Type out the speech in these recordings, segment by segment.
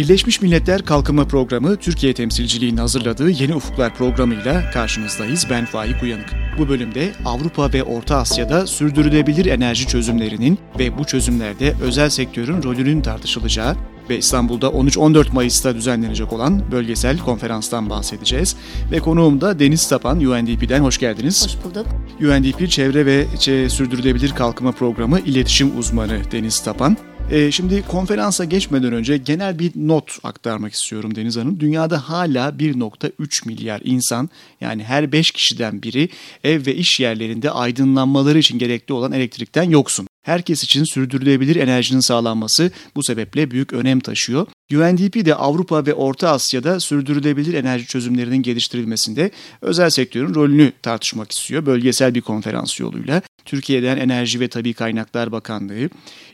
Birleşmiş Milletler Kalkınma Programı Türkiye temsilciliğinin hazırladığı Yeni Ufuklar programıyla karşınızdayız. Ben Faik Uyanık. Bu bölümde Avrupa ve Orta Asya'da sürdürülebilir enerji çözümlerinin ve bu çözümlerde özel sektörün rolünün tartışılacağı ve İstanbul'da 13-14 Mayıs'ta düzenlenecek olan bölgesel konferanstan bahsedeceğiz. Ve konuğum da Deniz Tapan, UNDP'den hoş geldiniz. Hoş bulduk. UNDP Çevre ve Sürdürülebilir Kalkınma Programı İletişim Uzmanı Deniz Tapan. Ee, şimdi konferansa geçmeden önce genel bir not aktarmak istiyorum Deniz Hanım. Dünyada hala 1.3 milyar insan yani her 5 kişiden biri ev ve iş yerlerinde aydınlanmaları için gerekli olan elektrikten yoksun. Herkes için sürdürülebilir enerjinin sağlanması bu sebeple büyük önem taşıyor. UNDP de Avrupa ve Orta Asya'da sürdürülebilir enerji çözümlerinin geliştirilmesinde özel sektörün rolünü tartışmak istiyor. Bölgesel bir konferans yoluyla Türkiye'den Enerji ve Tabi Kaynaklar Bakanlığı,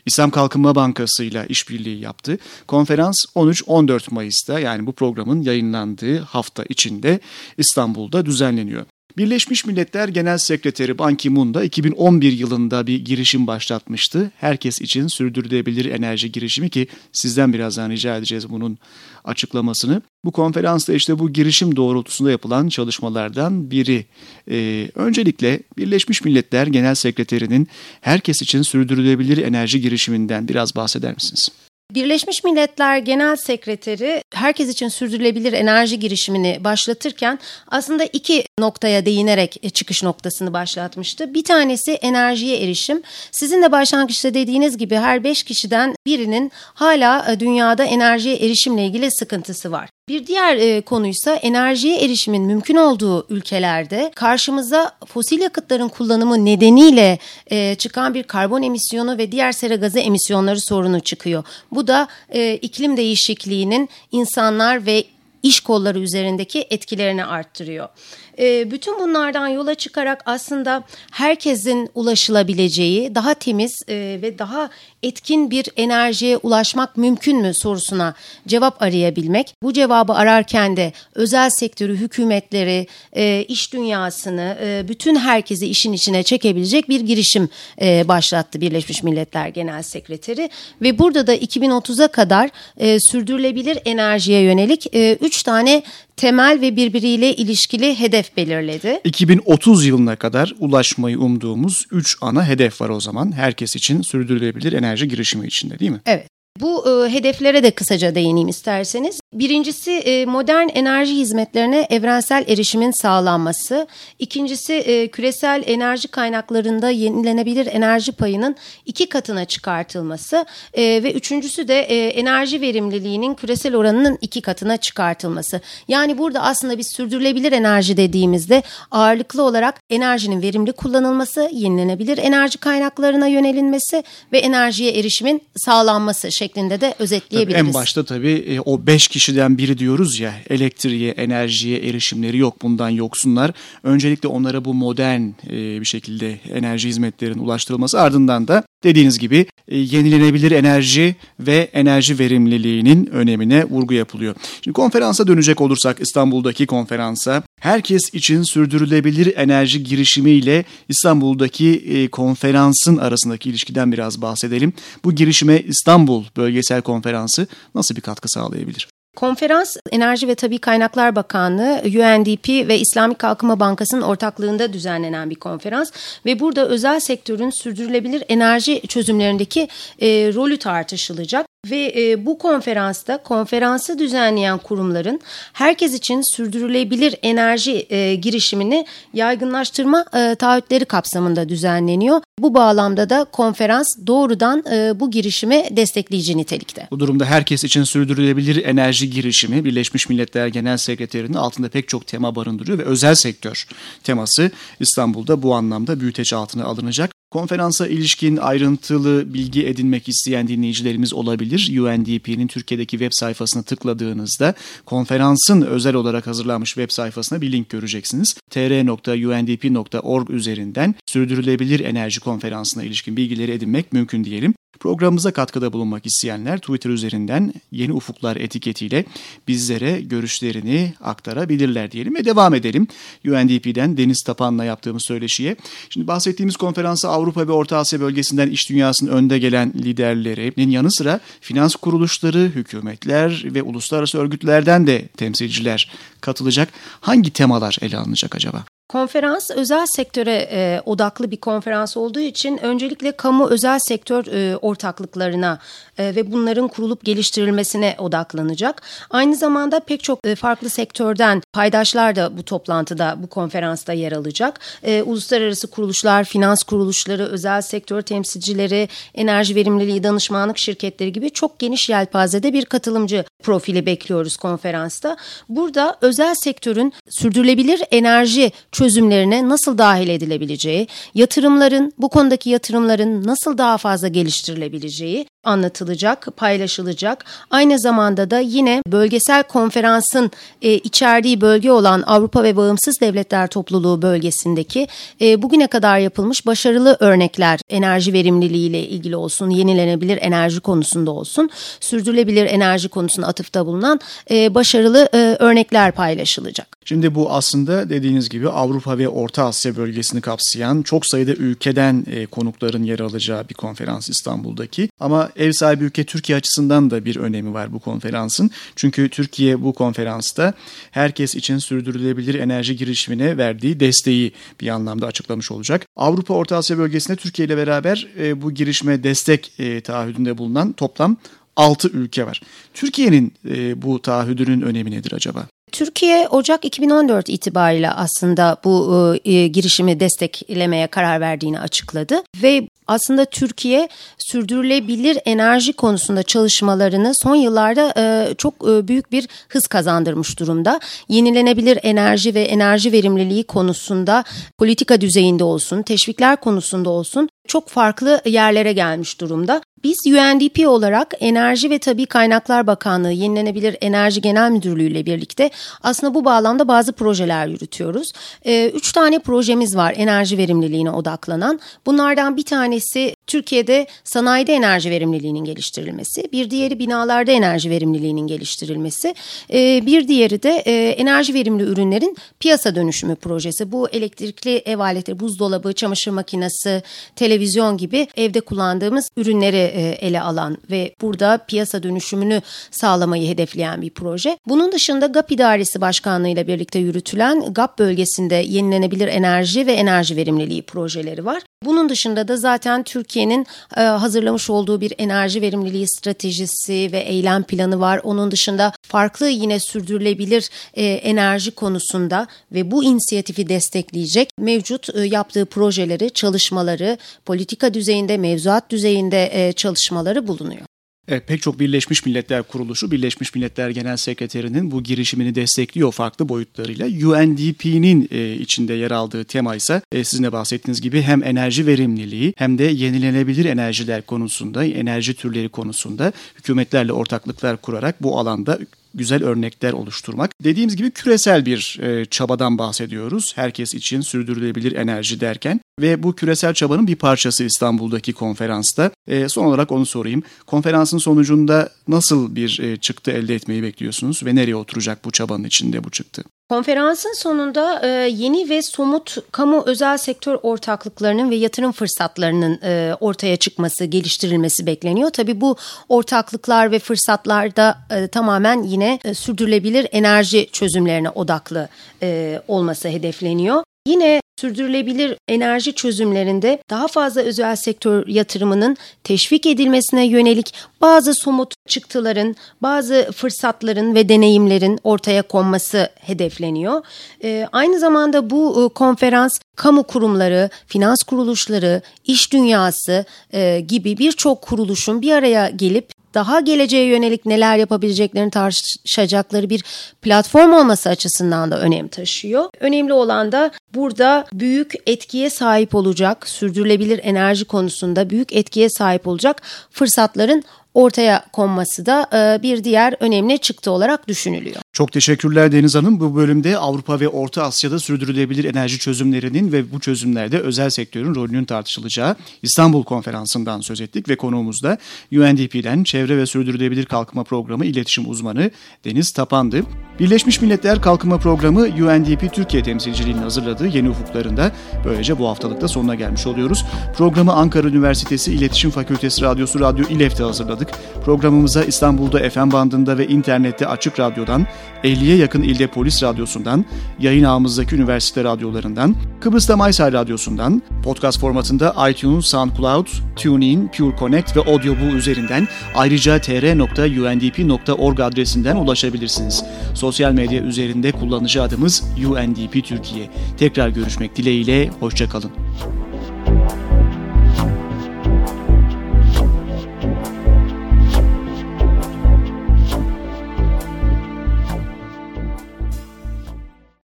İslam Kalkınma Bankası ile işbirliği yaptı. Konferans 13-14 Mayıs'ta yani bu programın yayınlandığı hafta içinde İstanbul'da düzenleniyor. Birleşmiş Milletler Genel Sekreteri Ban Ki-moon da 2011 yılında bir girişim başlatmıştı. Herkes için sürdürülebilir enerji girişimi ki sizden birazdan rica edeceğiz bunun açıklamasını. Bu konferansta işte bu girişim doğrultusunda yapılan çalışmalardan biri. Ee, öncelikle Birleşmiş Milletler Genel Sekreterinin herkes için sürdürülebilir enerji girişiminden biraz bahseder misiniz? Birleşmiş Milletler Genel Sekreteri herkes için sürdürülebilir enerji girişimini başlatırken aslında iki noktaya değinerek çıkış noktasını başlatmıştı. Bir tanesi enerjiye erişim. Sizin de başlangıçta dediğiniz gibi her beş kişiden birinin hala dünyada enerjiye erişimle ilgili sıkıntısı var. Bir diğer e, konuysa enerjiye erişimin mümkün olduğu ülkelerde karşımıza fosil yakıtların kullanımı nedeniyle e, çıkan bir karbon emisyonu ve diğer sera gazı emisyonları sorunu çıkıyor. Bu da e, iklim değişikliğinin insanlar ve iş kolları üzerindeki etkilerini arttırıyor. E, bütün bunlardan yola çıkarak aslında herkesin ulaşılabileceği daha temiz e, ve daha etkin bir enerjiye ulaşmak mümkün mü sorusuna cevap arayabilmek. Bu cevabı ararken de özel sektörü, hükümetleri, e, iş dünyasını, e, bütün herkesi işin içine çekebilecek bir girişim e, başlattı Birleşmiş Milletler Genel Sekreteri. Ve burada da 2030'a kadar e, sürdürülebilir enerjiye yönelik 3 e, tane temel ve birbiriyle ilişkili hedef belirledi. 2030 yılına kadar ulaşmayı umduğumuz 3 ana hedef var o zaman. Herkes için sürdürülebilir enerji girişimi içinde değil mi? Evet. Bu e, hedeflere de kısaca değineyim isterseniz. Birincisi e, modern enerji hizmetlerine evrensel erişimin sağlanması. İkincisi e, küresel enerji kaynaklarında yenilenebilir enerji payının iki katına çıkartılması. E, ve üçüncüsü de e, enerji verimliliğinin küresel oranının iki katına çıkartılması. Yani burada aslında biz sürdürülebilir enerji dediğimizde ağırlıklı olarak enerjinin verimli kullanılması, yenilenebilir enerji kaynaklarına yönelinmesi ve enerjiye erişimin sağlanması şeklinde de özetleyebiliriz. Tabii en başta tabii e, o beş kişiden biri diyoruz ya elektriğe, enerjiye erişimleri yok bundan yoksunlar. Öncelikle onlara bu modern e, bir şekilde enerji hizmetlerinin ulaştırılması ardından da dediğiniz gibi e, yenilenebilir enerji ve enerji verimliliğinin önemine vurgu yapılıyor. Şimdi konferansa dönecek olursak İstanbul'daki konferansa herkes için sürdürülebilir enerji girişimiyle İstanbul'daki konferansın arasındaki ilişkiden biraz bahsedelim. Bu girişime İstanbul Bölgesel Konferansı nasıl bir katkı sağlayabilir? Konferans Enerji ve Tabi Kaynaklar Bakanlığı, UNDP ve İslami Kalkınma Bankası'nın ortaklığında düzenlenen bir konferans ve burada özel sektörün sürdürülebilir enerji çözümlerindeki e, rolü tartışılacak. Ve e, bu konferansta konferansı düzenleyen kurumların herkes için sürdürülebilir enerji e, girişimini yaygınlaştırma e, taahhütleri kapsamında düzenleniyor. Bu bağlamda da konferans doğrudan e, bu girişimi destekleyici nitelikte. Bu durumda herkes için sürdürülebilir enerji girişimi Birleşmiş Milletler Genel Sekreterinin altında pek çok tema barındırıyor ve özel sektör teması İstanbul'da bu anlamda büyüteç altına alınacak. Konferansa ilişkin ayrıntılı bilgi edinmek isteyen dinleyicilerimiz olabilir. UNDP'nin Türkiye'deki web sayfasına tıkladığınızda konferansın özel olarak hazırlanmış web sayfasına bir link göreceksiniz. tr.undp.org üzerinden sürdürülebilir enerji konferansına ilişkin bilgileri edinmek mümkün diyelim. Programımıza katkıda bulunmak isteyenler Twitter üzerinden Yeni Ufuklar etiketiyle bizlere görüşlerini aktarabilirler diyelim ve devam edelim. UNDP'den Deniz Tapan'la yaptığımız söyleşiye. Şimdi bahsettiğimiz konferansa Avrupa ve Orta Asya bölgesinden iş dünyasının önde gelen liderlerinin yanı sıra finans kuruluşları, hükümetler ve uluslararası örgütlerden de temsilciler katılacak. Hangi temalar ele alınacak acaba? Konferans özel sektöre e, odaklı bir konferans olduğu için öncelikle kamu özel sektör e, ortaklıklarına e, ve bunların kurulup geliştirilmesine odaklanacak. Aynı zamanda pek çok e, farklı sektörden paydaşlar da bu toplantıda, bu konferansta yer alacak. E, uluslararası kuruluşlar, finans kuruluşları, özel sektör temsilcileri, enerji verimliliği danışmanlık şirketleri gibi çok geniş yelpazede bir katılımcı profili bekliyoruz konferansta. Burada özel sektörün sürdürülebilir enerji çözümlerine nasıl dahil edilebileceği, yatırımların, bu konudaki yatırımların nasıl daha fazla geliştirilebileceği anlatılacak, paylaşılacak. Aynı zamanda da yine bölgesel konferansın e, içerdiği bölge olan Avrupa ve Bağımsız Devletler Topluluğu bölgesindeki e, bugüne kadar yapılmış başarılı örnekler enerji verimliliği ile ilgili olsun, yenilenebilir enerji konusunda olsun, sürdürülebilir enerji konusunda atıfta bulunan e, başarılı e, örnekler paylaşılacak. Şimdi bu aslında dediğiniz gibi ve Orta Asya bölgesini kapsayan çok sayıda ülkeden e, konukların yer alacağı bir konferans İstanbul'daki. Ama ev sahibi ülke Türkiye açısından da bir önemi var bu konferansın. Çünkü Türkiye bu konferansta herkes için sürdürülebilir enerji girişimine verdiği desteği bir anlamda açıklamış olacak. Avrupa Orta Asya bölgesinde Türkiye ile beraber e, bu girişime destek e, taahhüdünde bulunan toplam 6 ülke var. Türkiye'nin e, bu taahhüdünün önemi nedir acaba? Türkiye Ocak 2014 itibariyle aslında bu e, girişimi desteklemeye karar verdiğini açıkladı ve aslında Türkiye sürdürülebilir enerji konusunda çalışmalarını son yıllarda e, çok e, büyük bir hız kazandırmış durumda. Yenilenebilir enerji ve enerji verimliliği konusunda politika düzeyinde olsun, teşvikler konusunda olsun çok farklı yerlere gelmiş durumda. Biz UNDP olarak Enerji ve Tabi Kaynaklar Bakanlığı Yenilenebilir Enerji Genel Müdürlüğü ile birlikte aslında bu bağlamda bazı projeler yürütüyoruz. Ee, üç tane projemiz var enerji verimliliğine odaklanan. Bunlardan bir tanesi Türkiye'de sanayide enerji verimliliğinin geliştirilmesi, bir diğeri binalarda enerji verimliliğinin geliştirilmesi, ee, bir diğeri de e, enerji verimli ürünlerin piyasa dönüşümü projesi. Bu elektrikli ev aletleri, buzdolabı, çamaşır makinesi, televizyon gibi evde kullandığımız ürünleri e, ele alan ve burada piyasa dönüşümünü sağlamayı hedefleyen bir proje. Bunun dışında GAP İdaresi Başkanlığı ile birlikte yürütülen GAP bölgesinde yenilenebilir enerji ve enerji verimliliği projeleri var. Bunun dışında da zaten Türkiye'nin e, hazırlamış olduğu bir enerji verimliliği stratejisi ve eylem planı var. Onun dışında farklı yine sürdürülebilir e, enerji konusunda ve bu inisiyatifi destekleyecek mevcut e, yaptığı projeleri, çalışmaları, politika düzeyinde, mevzuat düzeyinde çalışmaları bulunuyor. Evet, pek çok Birleşmiş Milletler Kuruluşu, Birleşmiş Milletler Genel Sekreterinin bu girişimini destekliyor farklı boyutlarıyla. UNDP'nin e, içinde yer aldığı tema ise e, sizin de bahsettiğiniz gibi hem enerji verimliliği hem de yenilenebilir enerjiler konusunda, enerji türleri konusunda hükümetlerle ortaklıklar kurarak bu alanda güzel örnekler oluşturmak. Dediğimiz gibi küresel bir e, çabadan bahsediyoruz. Herkes için sürdürülebilir enerji derken ve bu küresel çabanın bir parçası İstanbul'daki konferansta. E, son olarak onu sorayım. Konferansın sonucunda nasıl bir e, çıktı elde etmeyi bekliyorsunuz ve nereye oturacak bu çabanın içinde bu çıktı? Konferansın sonunda e, yeni ve somut kamu özel sektör ortaklıklarının ve yatırım fırsatlarının e, ortaya çıkması, geliştirilmesi bekleniyor. Tabii bu ortaklıklar ve fırsatlarda e, tamamen yine e, sürdürülebilir enerji çözümlerine odaklı e, olması hedefleniyor. Yine sürdürülebilir enerji çözümlerinde daha fazla özel sektör yatırımının teşvik edilmesine yönelik bazı somut çıktıların, bazı fırsatların ve deneyimlerin ortaya konması hedefleniyor. E, aynı zamanda bu e, konferans kamu kurumları, finans kuruluşları, iş dünyası e, gibi birçok kuruluşun bir araya gelip daha geleceğe yönelik neler yapabileceklerini tartışacakları bir platform olması açısından da önem taşıyor. Önemli olan da burada büyük etkiye sahip olacak, sürdürülebilir enerji konusunda büyük etkiye sahip olacak fırsatların ortaya konması da e, bir diğer önemli çıktı olarak düşünülüyor. Çok teşekkürler Deniz Hanım. Bu bölümde Avrupa ve Orta Asya'da sürdürülebilir enerji çözümlerinin ve bu çözümlerde özel sektörün rolünün tartışılacağı İstanbul Konferansı'ndan söz ettik ve konuğumuz da UNDP'den Çevre ve Sürdürülebilir Kalkınma Programı İletişim Uzmanı Deniz Tapan'dı. Birleşmiş Milletler Kalkınma Programı UNDP Türkiye temsilciliğinin hazırladığı yeni ufuklarında böylece bu haftalıkta sonuna gelmiş oluyoruz. Programı Ankara Üniversitesi İletişim Fakültesi Radyosu Radyo İLEF'te hazırladık. Programımıza İstanbul'da FM bandında ve internette Açık Radyo'dan 50'ye yakın ilde polis radyosundan, yayın ağımızdaki üniversite radyolarından, Kıbrıs'ta Maysay Radyosu'ndan, podcast formatında iTunes, SoundCloud, TuneIn, Pure Connect ve Audioboo üzerinden ayrıca tr.undp.org adresinden ulaşabilirsiniz. Sosyal medya üzerinde kullanıcı adımız UNDP Türkiye. Tekrar görüşmek dileğiyle, hoşçakalın.